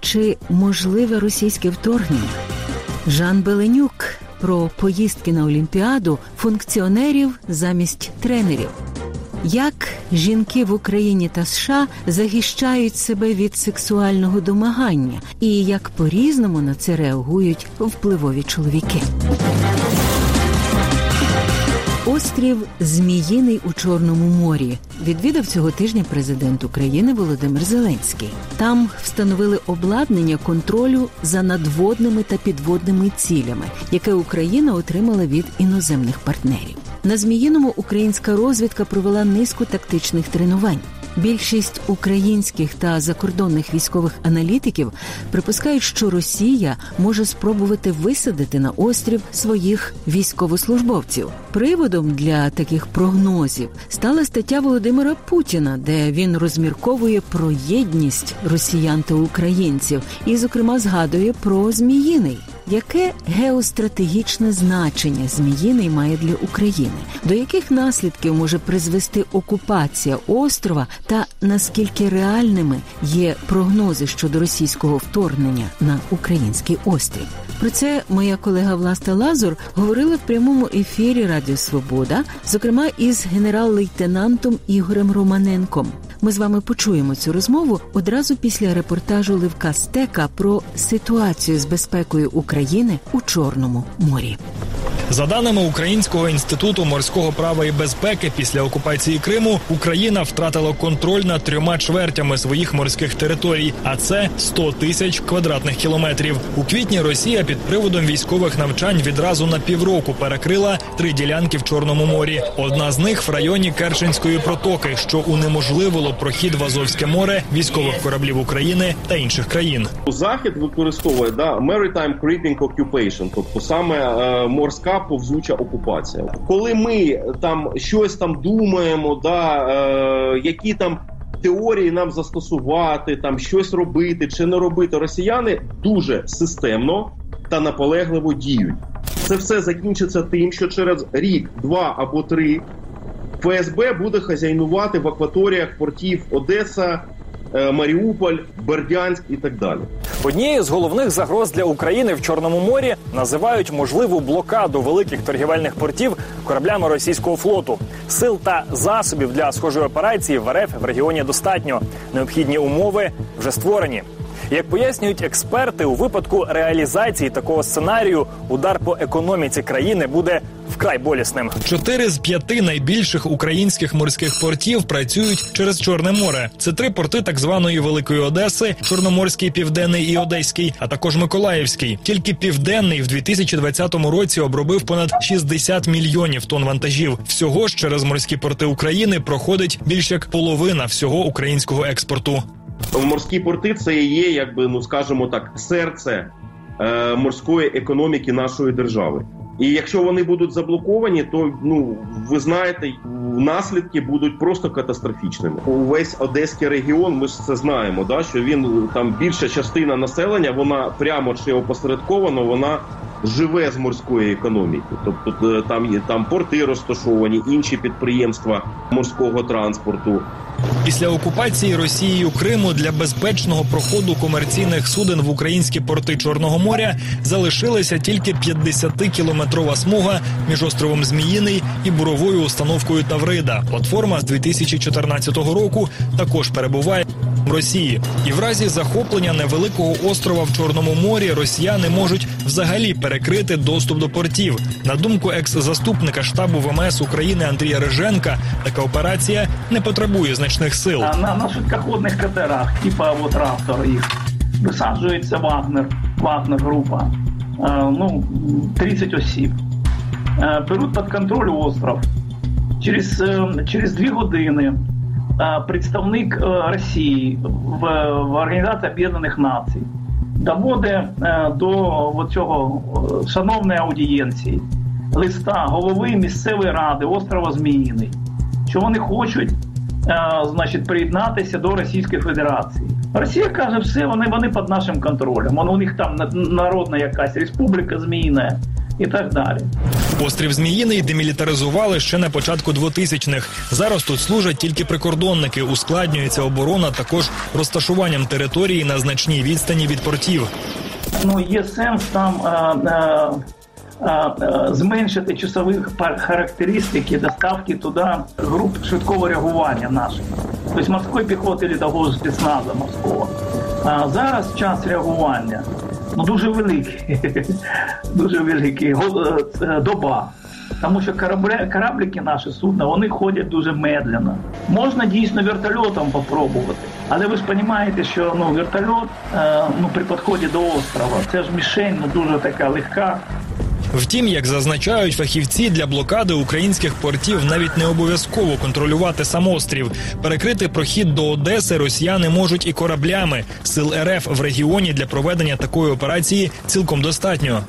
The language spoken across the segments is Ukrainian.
чи можливе російське вторгнення? Жан Беленюк про поїздки на Олімпіаду функціонерів замість тренерів. Як жінки в Україні та США захищають себе від сексуального домагання, і як по різному на це реагують впливові чоловіки. Острів Зміїний у Чорному морі відвідав цього тижня президент України Володимир Зеленський. Там встановили обладнання контролю за надводними та підводними цілями, яке Україна отримала від іноземних партнерів. На Зміїному українська розвідка провела низку тактичних тренувань. Більшість українських та закордонних військових аналітиків припускають, що Росія може спробувати висадити на острів своїх військовослужбовців. Приводом для таких прогнозів стала стаття Володимира Путіна, де він розмірковує про єдність росіян та українців, і, зокрема, згадує про Зміїний. Яке геостратегічне значення Зміїний має для України? До яких наслідків може призвести окупація острова, та наскільки реальними є прогнози щодо російського вторгнення на український острів? Про це моя колега Власта Лазур говорила в прямому ефірі Радіо Свобода, зокрема із генерал-лейтенантом Ігорем Романенком. Ми з вами почуємо цю розмову одразу після репортажу Левка Стека про ситуацію з безпекою України у Чорному морі. За даними Українського інституту морського права і безпеки, після окупації Криму Україна втратила контроль над трьома чвертями своїх морських територій, а це 100 тисяч квадратних кілометрів. У квітні Росія під приводом військових навчань відразу на півроку перекрила три ділянки в Чорному морі. Одна з них в районі Керченської протоки, що унеможливило прохід в Азовське море військових кораблів України та інших країн. Захід використовує да maritime creeping occupation, тобто саме е, морська повзуча окупація. Коли ми там щось там думаємо, да е, які там теорії нам застосувати, там щось робити чи не робити, росіяни дуже системно та наполегливо діють. Це все закінчиться тим, що через рік, два або три ФСБ буде хазяйнувати в акваторіях портів Одеса. Е, Маріуполь, Бердянськ і так далі. Однією з головних загроз для України в Чорному морі називають можливу блокаду великих торгівельних портів кораблями російського флоту. Сил та засобів для схожої операції в РФ в регіоні достатньо. Необхідні умови вже створені. Як пояснюють експерти, у випадку реалізації такого сценарію удар по економіці країни буде вкрай болісним. Чотири з п'яти найбільших українських морських портів працюють через Чорне море. Це три порти так званої Великої Одеси, Чорноморський, Південний і Одеський, а також Миколаївський. Тільки південний в 2020 році обробив понад 60 мільйонів тонн вантажів. Всього ж через морські порти України проходить більш як половина всього українського експорту. Морські порти це є, якби ну скажімо так, серце е, морської економіки нашої держави. І якщо вони будуть заблоковані, то ну ви знаєте, наслідки будуть просто катастрофічними. Увесь одеський регіон, ми ж це знаємо. Да, що він там більша частина населення, вона прямо чи опосередковано, вона живе з морської економіки. Тобто там є там порти розташовані, інші підприємства морського транспорту. Після окупації Росією Криму для безпечного проходу комерційних суден в українські порти Чорного моря залишилася тільки 50-кілометрова смуга між островом Зміїний і буровою установкою Таврида. Платформа з 2014 року також перебуває Росії, і в разі захоплення невеликого острова в Чорному морі Росіяни можуть взагалі перекрити доступ до портів. На думку екс-заступника штабу ВМС України Андрія Риженка, така операція не потребує значних сил. На, на швидкоходних катерах, типа от Раптор їх висаджується Вагнер, Вагнер група. Ну 30 осіб. Беруть під контроль остров. Через через дві години представник Росії в, в Організації Об'єднаних Націй доводить е, до цього е, шановної аудієнції листа голови місцевої ради острова Зміїний, що вони хочуть значить, приєднатися до Російської Федерації. Росія каже, все, вони вони під нашим контролем. у них там народна якась республіка Зміїна і так далі. Острів Зміїний демілітаризували ще на початку 2000-х. Зараз тут служать тільки прикордонники. Ускладнюється оборона також розташуванням території на значній відстані від портів. Ну є сенс там. А, а... Зменшити часові характеристики доставки туди груп швидкого реагування наших, тобто морської піхоти чи того спецназу морського. А зараз час реагування дуже великий, дуже великий е, доба. Тому що корабля, кораблики наші судна вони ходять дуже медленно. Можна дійсно вертольотом попробувати, але ви ж розумієте, що ну вертольот е, ну при підході до острова це ж мішень ну, дуже така легка. Втім, як зазначають фахівці для блокади українських портів, навіть не обов'язково контролювати сам острів. Перекрити прохід до Одеси росіяни можуть і кораблями. Сил РФ в регіоні для проведення такої операції цілком достатньо.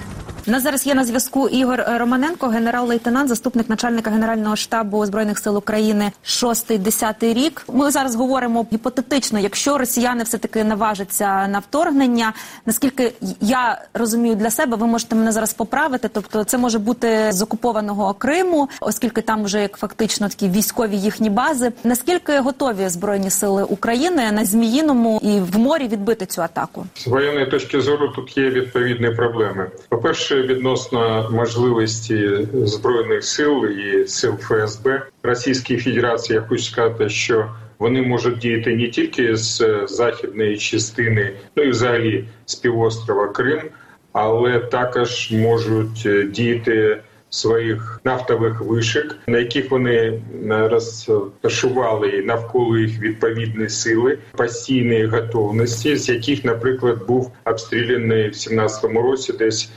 На зараз є на зв'язку Ігор Романенко, генерал-лейтенант, заступник начальника генерального штабу збройних сил України 6-10 рік. Ми зараз говоримо гіпотетично, якщо росіяни все таки наважаться на вторгнення. Наскільки я розумію для себе, ви можете мене зараз поправити. Тобто, це може бути з окупованого Криму, оскільки там вже як фактично такі військові їхні бази. Наскільки готові збройні сили України на зміїному і в морі відбити цю атаку? З воєнної точки зору тут є відповідні проблеми. По перше відносно можливості збройних сил і сил ФСБ Російської Федерації, я хочу сказати, що вони можуть діяти не тільки з західної частини, ну і взагалі з півострова Крим, але також можуть діяти своїх нафтових вишик, на яких вони е, розташували навколо їх відповідні сили постійної готовності, з яких, наприклад, був обстріляний в 17-му році, десь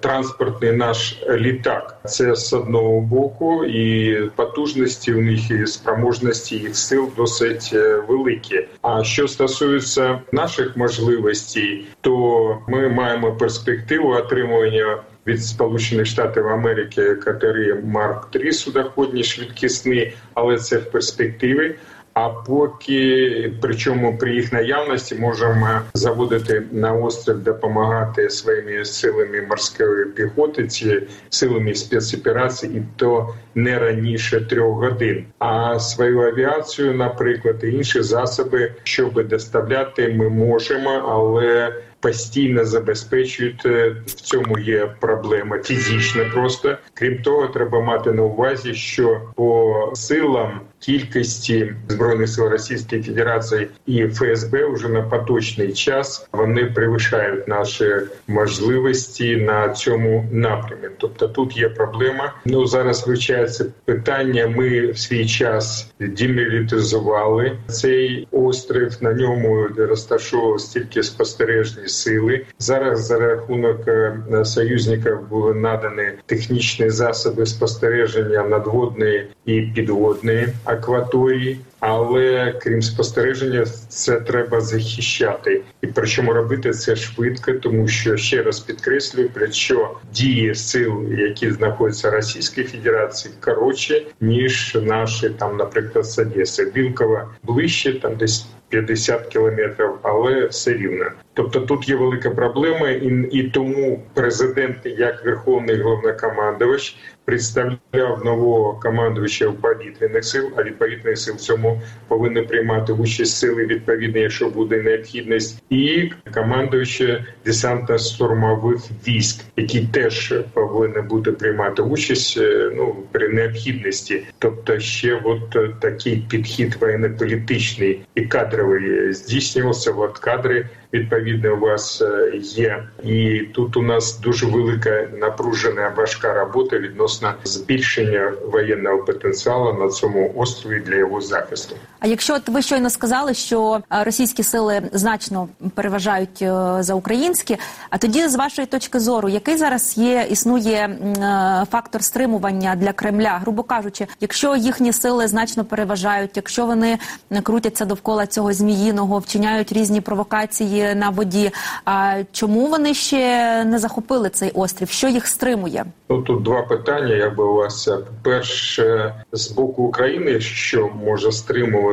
транспортний наш літак. Це з одного боку, і потужності у них і спроможності їх сил досить е, великі. А що стосується наших можливостей, то ми маємо перспективу отримування від Сполучених Штатів Америки катери Марк 3 судоходні швидкісні, але це в перспективі. А поки причому при їх наявності можемо заводити на острів, допомагати своїми силами морської піхоти, ці силами спецоперацій, і то не раніше трьох годин. А свою авіацію, наприклад, і інші засоби, щоб доставляти, ми можемо, але постійно забезпечують. Е, в цьому є проблема фізична. Просто крім того, треба мати на увазі, що по силам кількості збройних сил Російської Федерації і ФСБ вже на поточний час вони перевищають наші можливості на цьому напрямі. Тобто тут є проблема. Ну зараз вивчається питання. Ми в свій час демілітизували цей острів. На ньому розташовувалися тільки спостережні сили. Зараз за рахунок е, союзників були надані технічні засоби спостереження надводної і підводної акваторії. Але крім спостереження, це треба захищати, і причому робити це швидко, тому що ще раз підкреслюю, що дії сил, які знаходяться в Російській Федерації, коротше ніж наші там, наприклад, з. Білкова ближче там десь 50 кілометрів, але все рівно. Тобто тут є велика проблема, і і тому президент, як верховний головнокомандувач, представляв нового командувача повітряних сил, а відповідних сил в цьому повинні приймати участь сили відповідно, якщо буде необхідність, і командувача десантно-штурмових військ, які теж повинні бути приймати участь е, ну при необхідності. Тобто, ще от е, такий підхід воєнно-політичний і кадровий здійснювався. От кадри відповідно у вас е, є, і тут у нас дуже велика напружена важка робота відносно збільшення воєнного потенціалу на цьому острові для його захисту. А якщо от ви щойно сказали, що е, російські сили значно переважають е, за українські, а тоді з вашої точки зору, який зараз є існує е, фактор стримування для Кремля, грубо кажучи, якщо їхні сили значно переважають, якщо вони крутяться довкола цього зміїного, вчиняють різні провокації на воді, а чому вони ще не захопили цей острів? Що їх стримує? Ну тут два питання. Якби у вас перше з боку України, що може стримувати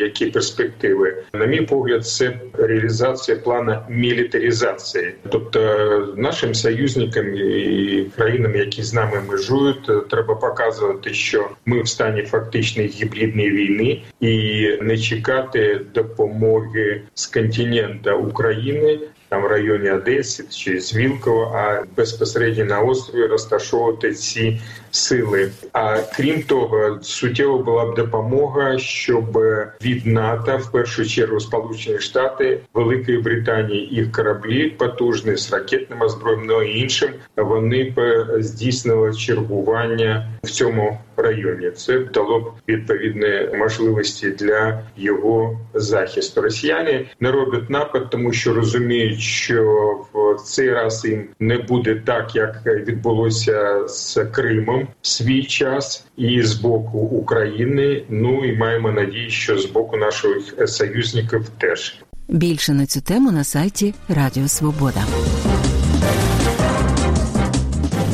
які перспективи, на мій погляд, це реалізація плана мілітарізації, тобто нашим союзникам і країнам, які з нами межують, треба показувати, що ми в стані фактичної гібридної війни і не чекати допомоги з континента України там в районі Одеси чи Звілково, а безпосередньо на острові розташовувати ці сили. А крім того, суттєво була б допомога, щоб від НАТО, в першу чергу Сполучені Штати, Великої Британії їх кораблі потужні з ракетним озброєнням ну і іншим, вони б здійснили чергування в цьому районі. Це дало б відповідні можливості для його захисту. Росіяни не роблять напад, тому що розуміють, що в цей раз їм не буде так, як відбулося з Кримом в свій час, і з боку України. Ну і маємо надію, що з боку наших союзників теж. Більше на цю тему на сайті Радіо Свобода.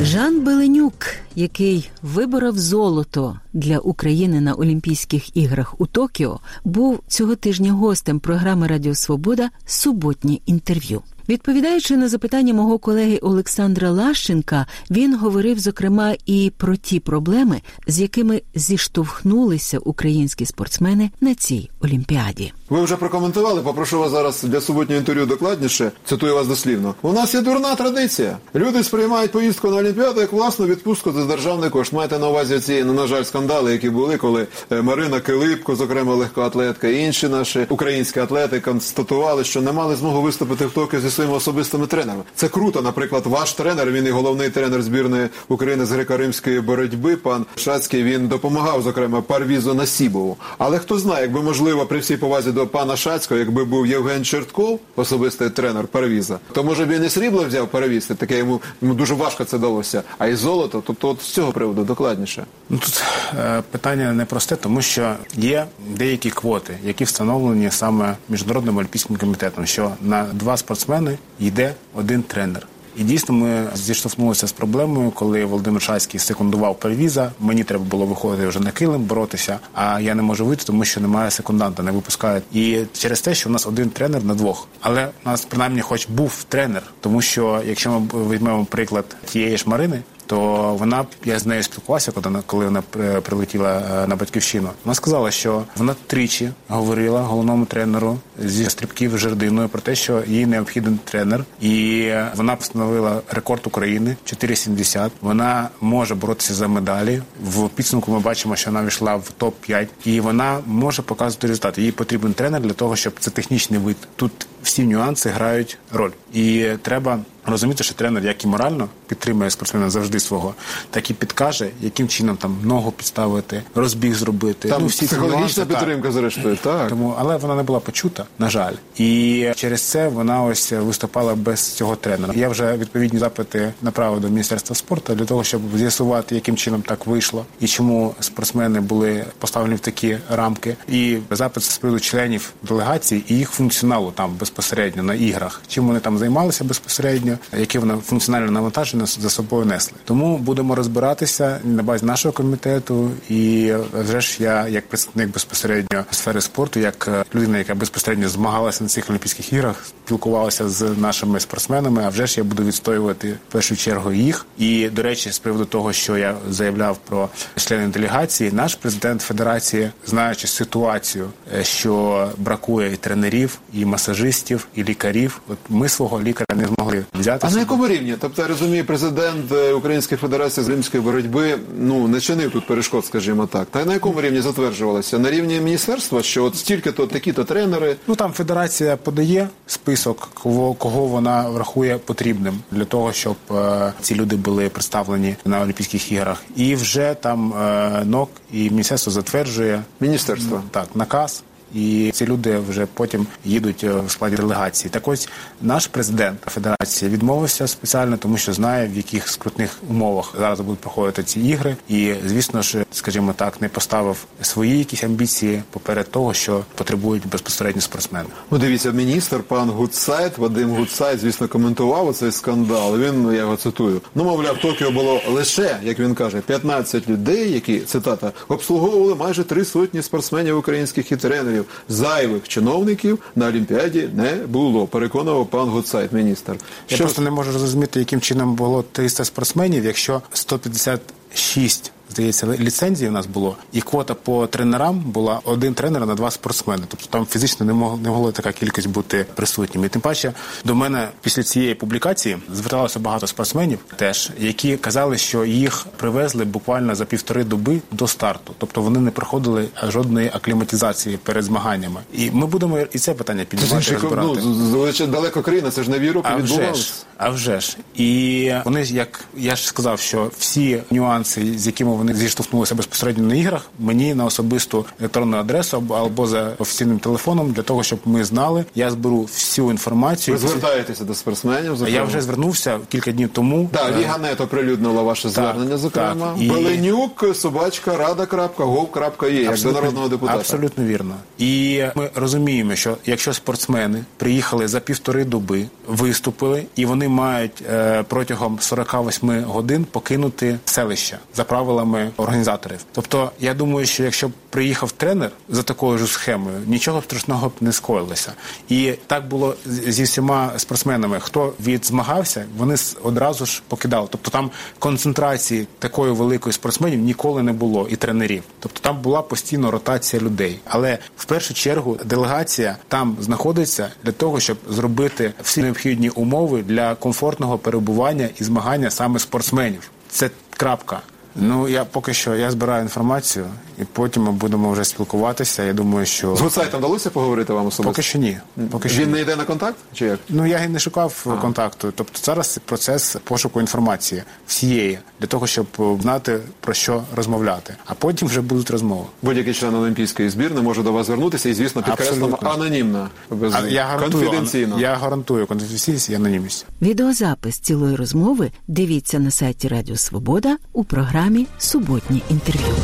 Жан Беленюк, який виборов золото для України на Олімпійських іграх у Токіо, був цього тижня гостем програми Радіо Свобода Суботнє інтерв'ю. Відповідаючи на запитання мого колеги Олександра Лащенка, він говорив зокрема і про ті проблеми, з якими зіштовхнулися українські спортсмени на цій олімпіаді. Ви вже прокоментували. Попрошу вас зараз для суботнього інтерв'ю докладніше. Цитую вас дослівно. У нас є дурна традиція. Люди сприймають поїздку на олімпіаду як власну відпустку за державний кошт. Маєте на увазі ці, ну, на жаль, скандали, які були, коли е, Марина Килипко, зокрема легкоатлетка, і інші наші українські атлети констатували, що не мали змогу виступити в Токіо зі своїми особистими тренерами. Це круто. Наприклад, ваш тренер, він і головний тренер збірної України з греко-римської боротьби. Пан Шацький він допомагав, зокрема, Парвізу Насібову. Але хто знає, якби можливо при всій повазі до пана Шацького, якби був Євген Чертков, особистий тренер Парвіза, то може б він і срібло взяв Парвіз, таке йому, йому дуже важко це далося. А і золото, тобто от з цього приводу докладніше. Ну тут е, питання непросте, тому що є деякі квоти, які встановлені саме міжнародним олімпійським комітетом, що на два спортсмени йде один тренер. І дійсно ми зіштовхнулися з проблемою, коли Володимир Шацький секундував перевіза. Мені треба було виходити вже на килим, боротися. А я не можу вийти, тому що немає секунданта, не випускають. І через те, що у нас один тренер на двох, але у нас принаймні, хоч був тренер, тому що якщо ми візьмемо приклад тієї ж Марини. То вона я з нею спілкувався, коли вона коли вона прилетіла е, на батьківщину. Вона сказала, що вона тричі говорила головному тренеру зі стрибків жердиною про те, що їй необхідний тренер, і вона встановила рекорд України 4,70. Вона може боротися за медалі. В підсумку ми бачимо, що вона війшла в топ 5 і вона може показувати результати. Їй потрібен тренер для того, щоб це технічний вид. Тут всі нюанси грають роль, і треба розуміти, що тренер, як і морально підтримує спортсмена завжди свого, так і підкаже, яким чином там ногу підставити, розбіг зробити. Там ну, всі психологічна нюанси, підтримка, так. зрештою, так. Тому, але вона не була почута, на жаль, і через це вона ось виступала без цього тренера. Я вже відповідні запити направив до міністерства спорту для того, щоб з'ясувати, яким чином так вийшло і чому спортсмени були поставлені в такі рамки. І запит з приводу членів делегації і їх функціоналу там безпосередньо на іграх, чим вони там займалися безпосередньо, які вони функціональне навантаження за собою несли. Тому будемо розбиратися на базі нашого комітету, і вже ж я, як представник безпосередньо сфери спорту, як людина, яка безпосередньо змагалася на цих олімпійських іграх, спілкувалася з нашими спортсменами. А вже ж я буду відстоювати в першу чергу їх. І до речі, з приводу того, що я заявляв про членів делегації, наш президент федерації, знаючи ситуацію, що бракує і тренерів, і масажистів, і лікарів, от ми свого лікаря не змогли взяти. А на якому рівні? Тобто я розумію, президент е, Української Федерації з римської боротьби ну не чинив тут перешкод, скажімо так. Та на якому рівні затверджувалося? На рівні міністерства, що от стільки-то такі-то тренери. Ну там федерація подає список, кого, кого вона врахує потрібним для того, щоб е, ці люди були представлені на Олімпійських іграх. І вже там е, НОК і міністерство затверджує Міністерство. так наказ. І ці люди вже потім їдуть е, в складі делегації. Так ось наш президент федерації відмовився спеціально, тому що знає, в яких скрутних умовах зараз будуть проходити ці ігри. І звісно ж, скажімо так, не поставив свої якісь амбіції поперед того, що потребують безпосередньо спортсмени. Ну, дивіться, міністр пан Гудсайт, Вадим Гудсайт, звісно, коментував цей скандал. Він, я його цитую, ну, мовляв, Токіо було лише, як він каже, 15 людей, які, цитата, обслуговували майже три сотні спортсменів українських і тренерів. Зайвих чиновників на Олімпіаді не було, переконував пан Гуцайт, міністр. Я просто не можу зрозуміти, яким чином було 300 спортсменів, якщо 156 Здається, ліцензії в нас було, і квота по тренерам була один тренер на два спортсмени. Тобто там фізично не могло не могла така кількість бути присутніми. І тим паче до мене після цієї публікації зверталося багато спортсменів, теж які казали, що їх привезли буквально за півтори доби до старту. Тобто вони не проходили жодної акліматизації перед змаганнями. І ми будемо і це питання піднімати. розбирати. Ну, далеко країна, це ж в Європі відбувалося. Ж, а вже ж. І вони, як я ж сказав, що всі нюанси, з якими вони зіштовхнулися безпосередньо на іграх, мені на особисту електронну адресу або за офіційним телефоном для того, щоб ми знали. Я зберу всю інформацію. Ви звертаєтеся до спортсменів? Зокрема? Я вже звернувся кілька днів тому. Так, Ліга Нет оприлюднила ваше звернення, зокрема. Так, і... Беленюк, собачка, рада.гов.є, як до народного депутата. Абсолютно вірно. І ми розуміємо, що якщо спортсмени приїхали за півтори доби, виступили, і вони мають е, протягом 48 годин покинути селище за правилами організаторів. Тобто, я думаю, що якщо б приїхав тренер за такою ж схемою, нічого страшного б не скоїлося. І так було зі всіма спортсменами. Хто відзмагався, вони одразу ж покидали. Тобто там концентрації такої великої спортсменів ніколи не було і тренерів. Тобто там була постійно ротація людей. Але в першу чергу делегація там знаходиться для того, щоб зробити всі необхідні умови для комфортного перебування і змагання саме спортсменів. Це крапка. Ну я поки що я збираю інформацію, і потім ми будемо вже спілкуватися. Я думаю, що з Гуцайтом вдалося поговорити вам особисто? Поки що ні. Поки що він не йде на контакт? Чи як? Ну я і не шукав а. контакту. Тобто зараз процес пошуку інформації всієї для того, щоб знати про що розмовляти. А потім вже будуть розмови. Будь-який член олімпійської збірни може до вас звернутися і, звісно, підкреслено анонімно, без а я гарантую, конфіденційно. Я гарантую конфіденційність і анонімність. Відеозапис цілої розмови дивіться на сайті Радіо Свобода у програмі Суботні інтерв'ю.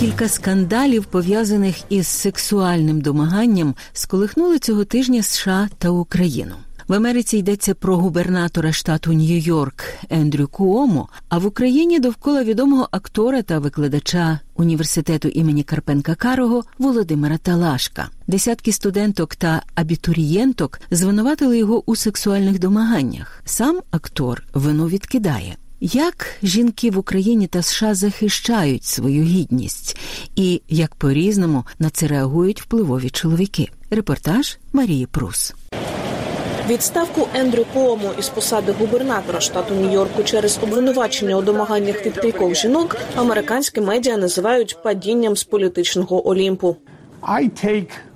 Кілька скандалів, пов'язаних із сексуальним домаганням, сколихнули цього тижня США та Україну. В Америці йдеться про губернатора штату Нью-Йорк Ендрю Куомо, а в Україні довкола відомого актора та викладача університету імені Карпенка Карого Володимира Талашка. Десятки студенток та абітурієнток звинуватили його у сексуальних домаганнях. Сам актор вину відкидає. Як жінки в Україні та США захищають свою гідність, і як по різному на це реагують впливові чоловіки? Репортаж Марії Прус. Відставку Ендрю Куому із посади губернатора штату Нью-Йорку через обвинувачення у домаганнях від кількох жінок американські медіа називають падінням з політичного олімпу.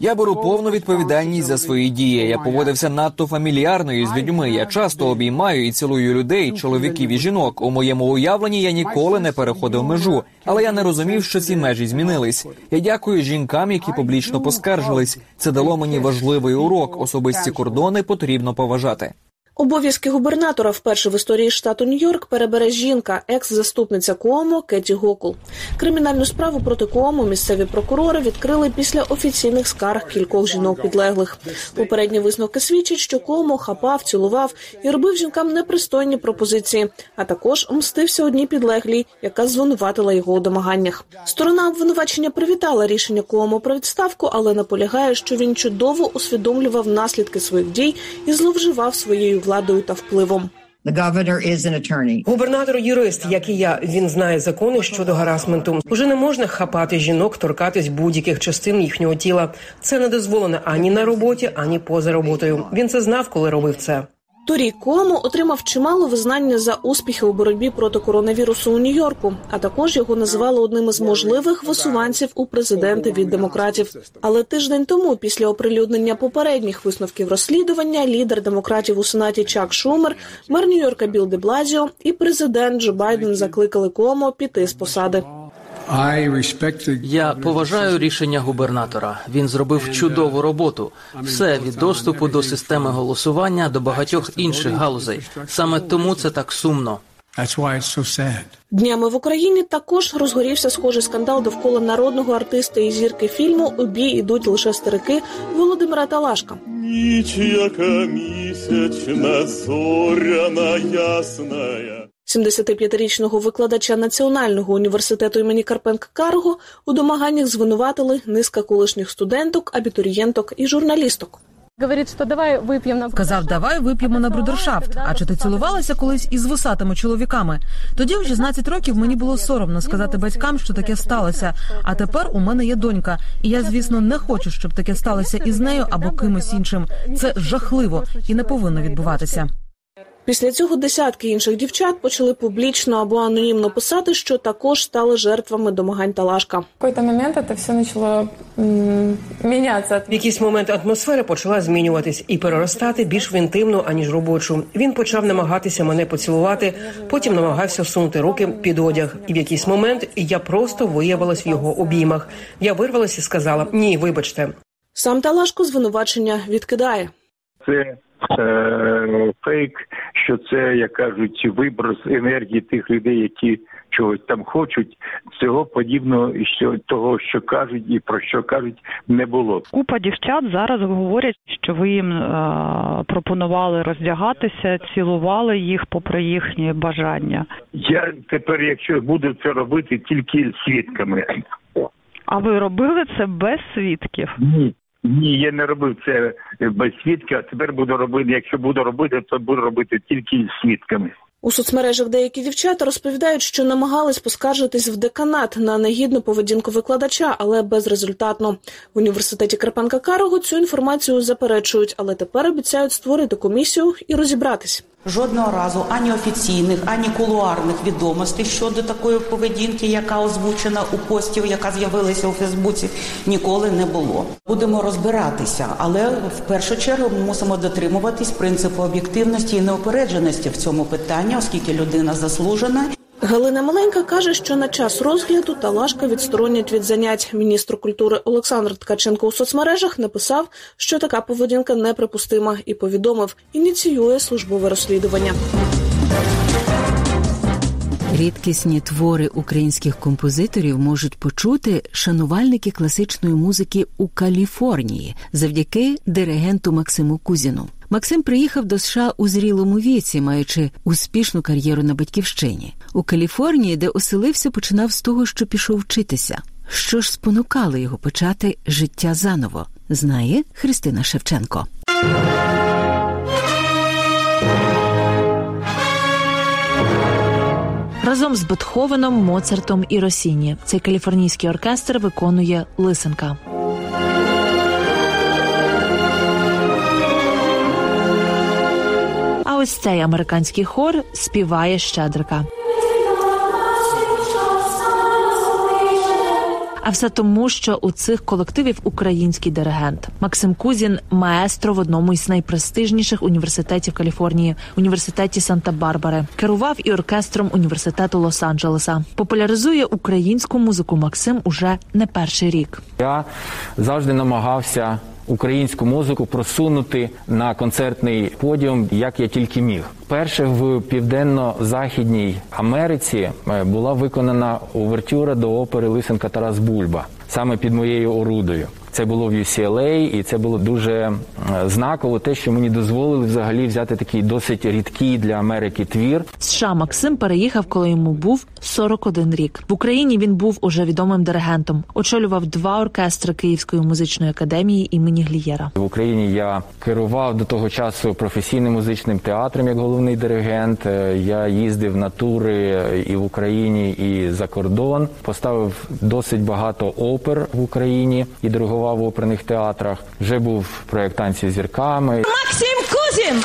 Я беру повну відповідальність за свої дії. Я поводився надто фамільярно із людьми. Я часто обіймаю і цілую людей, чоловіків і жінок. У моєму уявленні я ніколи не переходив межу, але я не розумів, що ці межі змінились. Я дякую жінкам, які публічно поскаржились. Це дало мені важливий урок. Особисті кордони потрібно поважати. Обов'язки губернатора вперше в історії штату Нью-Йорк перебере жінка, екс-заступниця Куомо Кеті Гокул. Кримінальну справу проти Куомо місцеві прокурори відкрили після офіційних скарг кількох жінок підлеглих. Попередні висновки свідчать, що Куомо хапав, цілував і робив жінкам непристойні пропозиції, а також мстився одній підлеглій, яка звинуватила його у домаганнях. Сторона обвинувачення привітала рішення Куомо про відставку, але наполягає, що він чудово усвідомлював наслідки своїх дій і зловживав своєю владою та впливом. Губернатор юрист, як і я, він знає закони щодо гарасменту. Уже не можна хапати жінок, торкатись будь-яких частин їхнього тіла. Це не дозволено ані на роботі, ані поза роботою. Він це знав, коли робив це. Торік Куомо отримав чимало визнання за успіхи у боротьбі проти коронавірусу у Нью-Йорку, а також його називали одним із можливих висуванців у президенти від демократів. Але тиждень тому, після оприлюднення попередніх висновків розслідування, лідер демократів у сенаті Чак Шумер, мер Нью-Йорка Біл де Блазіо і президент Джо Байден закликали Куомо піти з посади. Я поважаю рішення губернатора. Він зробив чудову роботу. Все від доступу до системи голосування до багатьох інших галузей. Саме тому це так сумно. Днями в Україні також розгорівся схожий скандал довкола народного артиста і зірки фільму У бій ідуть лише старики Володимира Талашка. Ніч, яка місячна, зоряна ясная. 75-річного викладача Національного університету імені Карпенка Карго у домаганнях звинуватили низка колишніх студенток, абітурієнток і журналісток. Говорить, що давай вип'ємо на Казав, давай вип'ємо на брудершафт. А чи ти цілувалася колись із вусатими чоловіками? Тоді в 16 років мені було соромно сказати батькам, що таке сталося. А тепер у мене є донька, і я, звісно, не хочу, щоб таке сталося із нею або кимось іншим. Це жахливо і не повинно відбуватися. Після цього десятки інших дівчат почали публічно або анонімно писати, що також стали жертвами домагань Талашка. В якийсь момент це все почало мінятися. В якийсь момент атмосфера почала змінюватись і переростати більш в інтимну, аніж робочу. Він почав намагатися мене поцілувати, потім намагався всунути руки під одяг. І в якийсь момент я просто виявилась в його обіймах. Я вирвалася і сказала: Ні, вибачте. Сам Талашко звинувачення відкидає. Це е, фейк, що це, як кажуть, виброс енергії тих людей, які чогось там хочуть. Цього подібного що того, що кажуть і про що кажуть, не було. Купа дівчат зараз говорять, що ви їм е, пропонували роздягатися, цілували їх попри їхні бажання. Я тепер, якщо буду це робити, тільки свідками. А ви робили це без свідків? Ні. Ні, я не робив це без свідків, А тепер буду робити. Якщо буду робити, то буду робити тільки з свідками. У соцмережах деякі дівчата розповідають, що намагались поскаржитись в деканат на негідну поведінку викладача, але безрезультатно. В університеті Карпенка Карого цю інформацію заперечують, але тепер обіцяють створити комісію і розібратись. Жодного разу ані офіційних, ані кулуарних відомостей щодо такої поведінки, яка озвучена у постів, яка з'явилася у Фейсбуці, ніколи не було. Будемо розбиратися, але в першу чергу ми мусимо дотримуватись принципу об'єктивності і неопередженості в цьому питанні, оскільки людина заслужена. Галина Маленька каже, що на час розгляду Талашка відсторонять від занять. Міністр культури Олександр Ткаченко у соцмережах написав, що така поведінка неприпустима, і повідомив, ініціює службове розслідування. Рідкісні твори українських композиторів можуть почути шанувальники класичної музики у Каліфорнії завдяки диригенту Максиму Кузіну. Максим приїхав до США у зрілому віці, маючи успішну кар'єру на батьківщині. У Каліфорнії, де оселився, починав з того, що пішов вчитися. Що ж спонукало його почати життя заново, знає Христина Шевченко. Разом з Бетховеном, Моцартом і Росіні цей каліфорнійський оркестр виконує лисенка. Ось цей американський хор співає Щедрика. А все тому, що у цих колективів український диригент Максим Кузін маестро в одному із найпрестижніших університетів Каліфорнії університеті Санта-Барбари. Керував і оркестром університету Лос-Анджелеса. Популяризує українську музику Максим уже не перший рік. Я завжди намагався українську музику просунути на концертний подіум, як я тільки міг. Перше в південно-західній Америці була виконана увертюра до опери Лисенка Тарас Бульба саме під моєю орудою. Це було в UCLA, і це було дуже знаково, те, що мені дозволили взагалі взяти такий досить рідкий для Америки твір. США Максим переїхав, коли йому був 41 рік. В Україні він був уже відомим диригентом. Очолював два оркестри Київської музичної академії імені Глієра. В Україні я керував до того часу професійним музичним театром як головний диригент. Я їздив на тури і в Україні, і за кордон. Поставив досить багато опер в Україні і диригував співав в оперних театрах. Вже був проєкт танці зірками. Максим Кузін!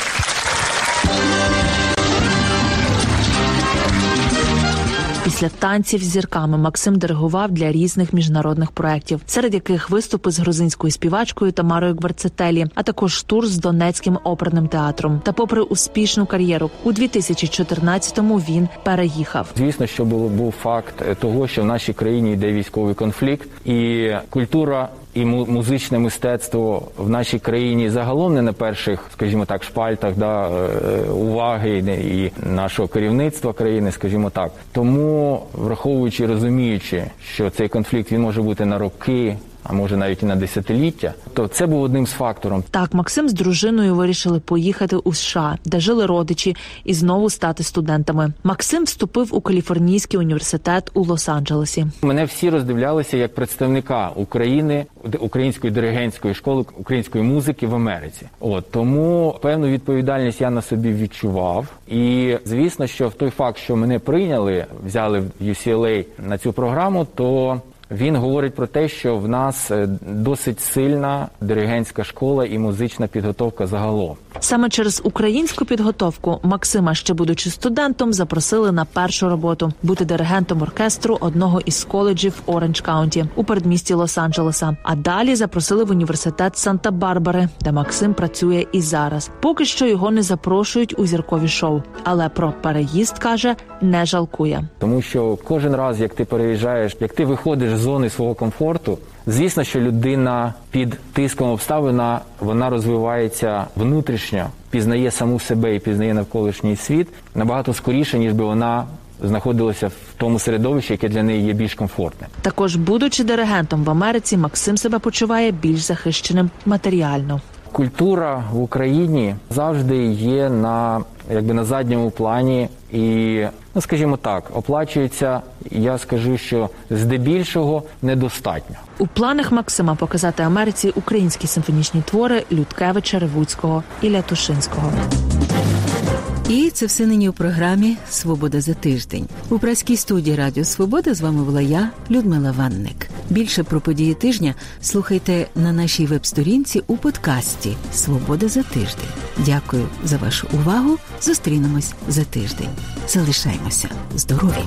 Після танців з зірками Максим диригував для різних міжнародних проєктів, серед яких виступи з грузинською співачкою Тамарою Гварцетелі, а також тур з Донецьким оперним театром. Та, попри успішну кар'єру, у 2014-му він переїхав. Звісно, що було був факт того, що в нашій країні йде військовий конфлікт, і культура і музичне мистецтво в нашій країні загалом не на перших, скажімо так, шпальтах да, е, уваги і нашого керівництва країни, скажімо так. Тому враховуючи, розуміючи, що цей конфлікт він може бути на роки а може навіть і на десятиліття, то це був одним з фактором. Так, Максим з дружиною вирішили поїхати у США, де жили родичі, і знову стати студентами. Максим вступив у Каліфорнійський університет у Лос-Анджелесі. Мене всі роздивлялися як представника України, української диригентської школи української музики в Америці. От тому певну відповідальність я на собі відчував. І звісно, що в той факт, що мене прийняли, взяли в UCLA на цю програму, то він говорить про те, що в нас е, досить сильна диригентська школа і музична підготовка загалом. Саме через українську підготовку Максима, ще будучи студентом, запросили на першу роботу бути диригентом оркестру одного із коледжів Оранж Каунті у передмісті Лос-Анджелеса. А далі запросили в університет Санта-Барбари, де Максим працює і зараз. Поки що його не запрошують у зіркові шоу, але про переїзд каже не жалкує, тому що кожен раз, як ти переїжджаєш, як ти виходиш зони свого комфорту. Звісно, що людина під тиском обставина вона розвивається внутрішньо, пізнає саму себе і пізнає навколишній світ набагато скоріше, ніж би вона знаходилася в тому середовищі, яке для неї є більш комфортним. Також, будучи диригентом в Америці, Максим себе почуває більш захищеним матеріально. Культура в Україні завжди є на якби на задньому плані, і ну скажімо так, оплачується. Я скажу, що здебільшого недостатньо. У планах Максима показати Америці українські симфонічні твори Людкевича Ревуцького і Лятушинського. І це все нині у програмі Свобода за тиждень. У праській студії Радіо Свобода з вами була я, Людмила Ванник. Більше про події тижня слухайте на нашій веб-сторінці у подкасті Свобода за тиждень. Дякую за вашу увагу. Зустрінемось за тиждень. Залишаємося здорові!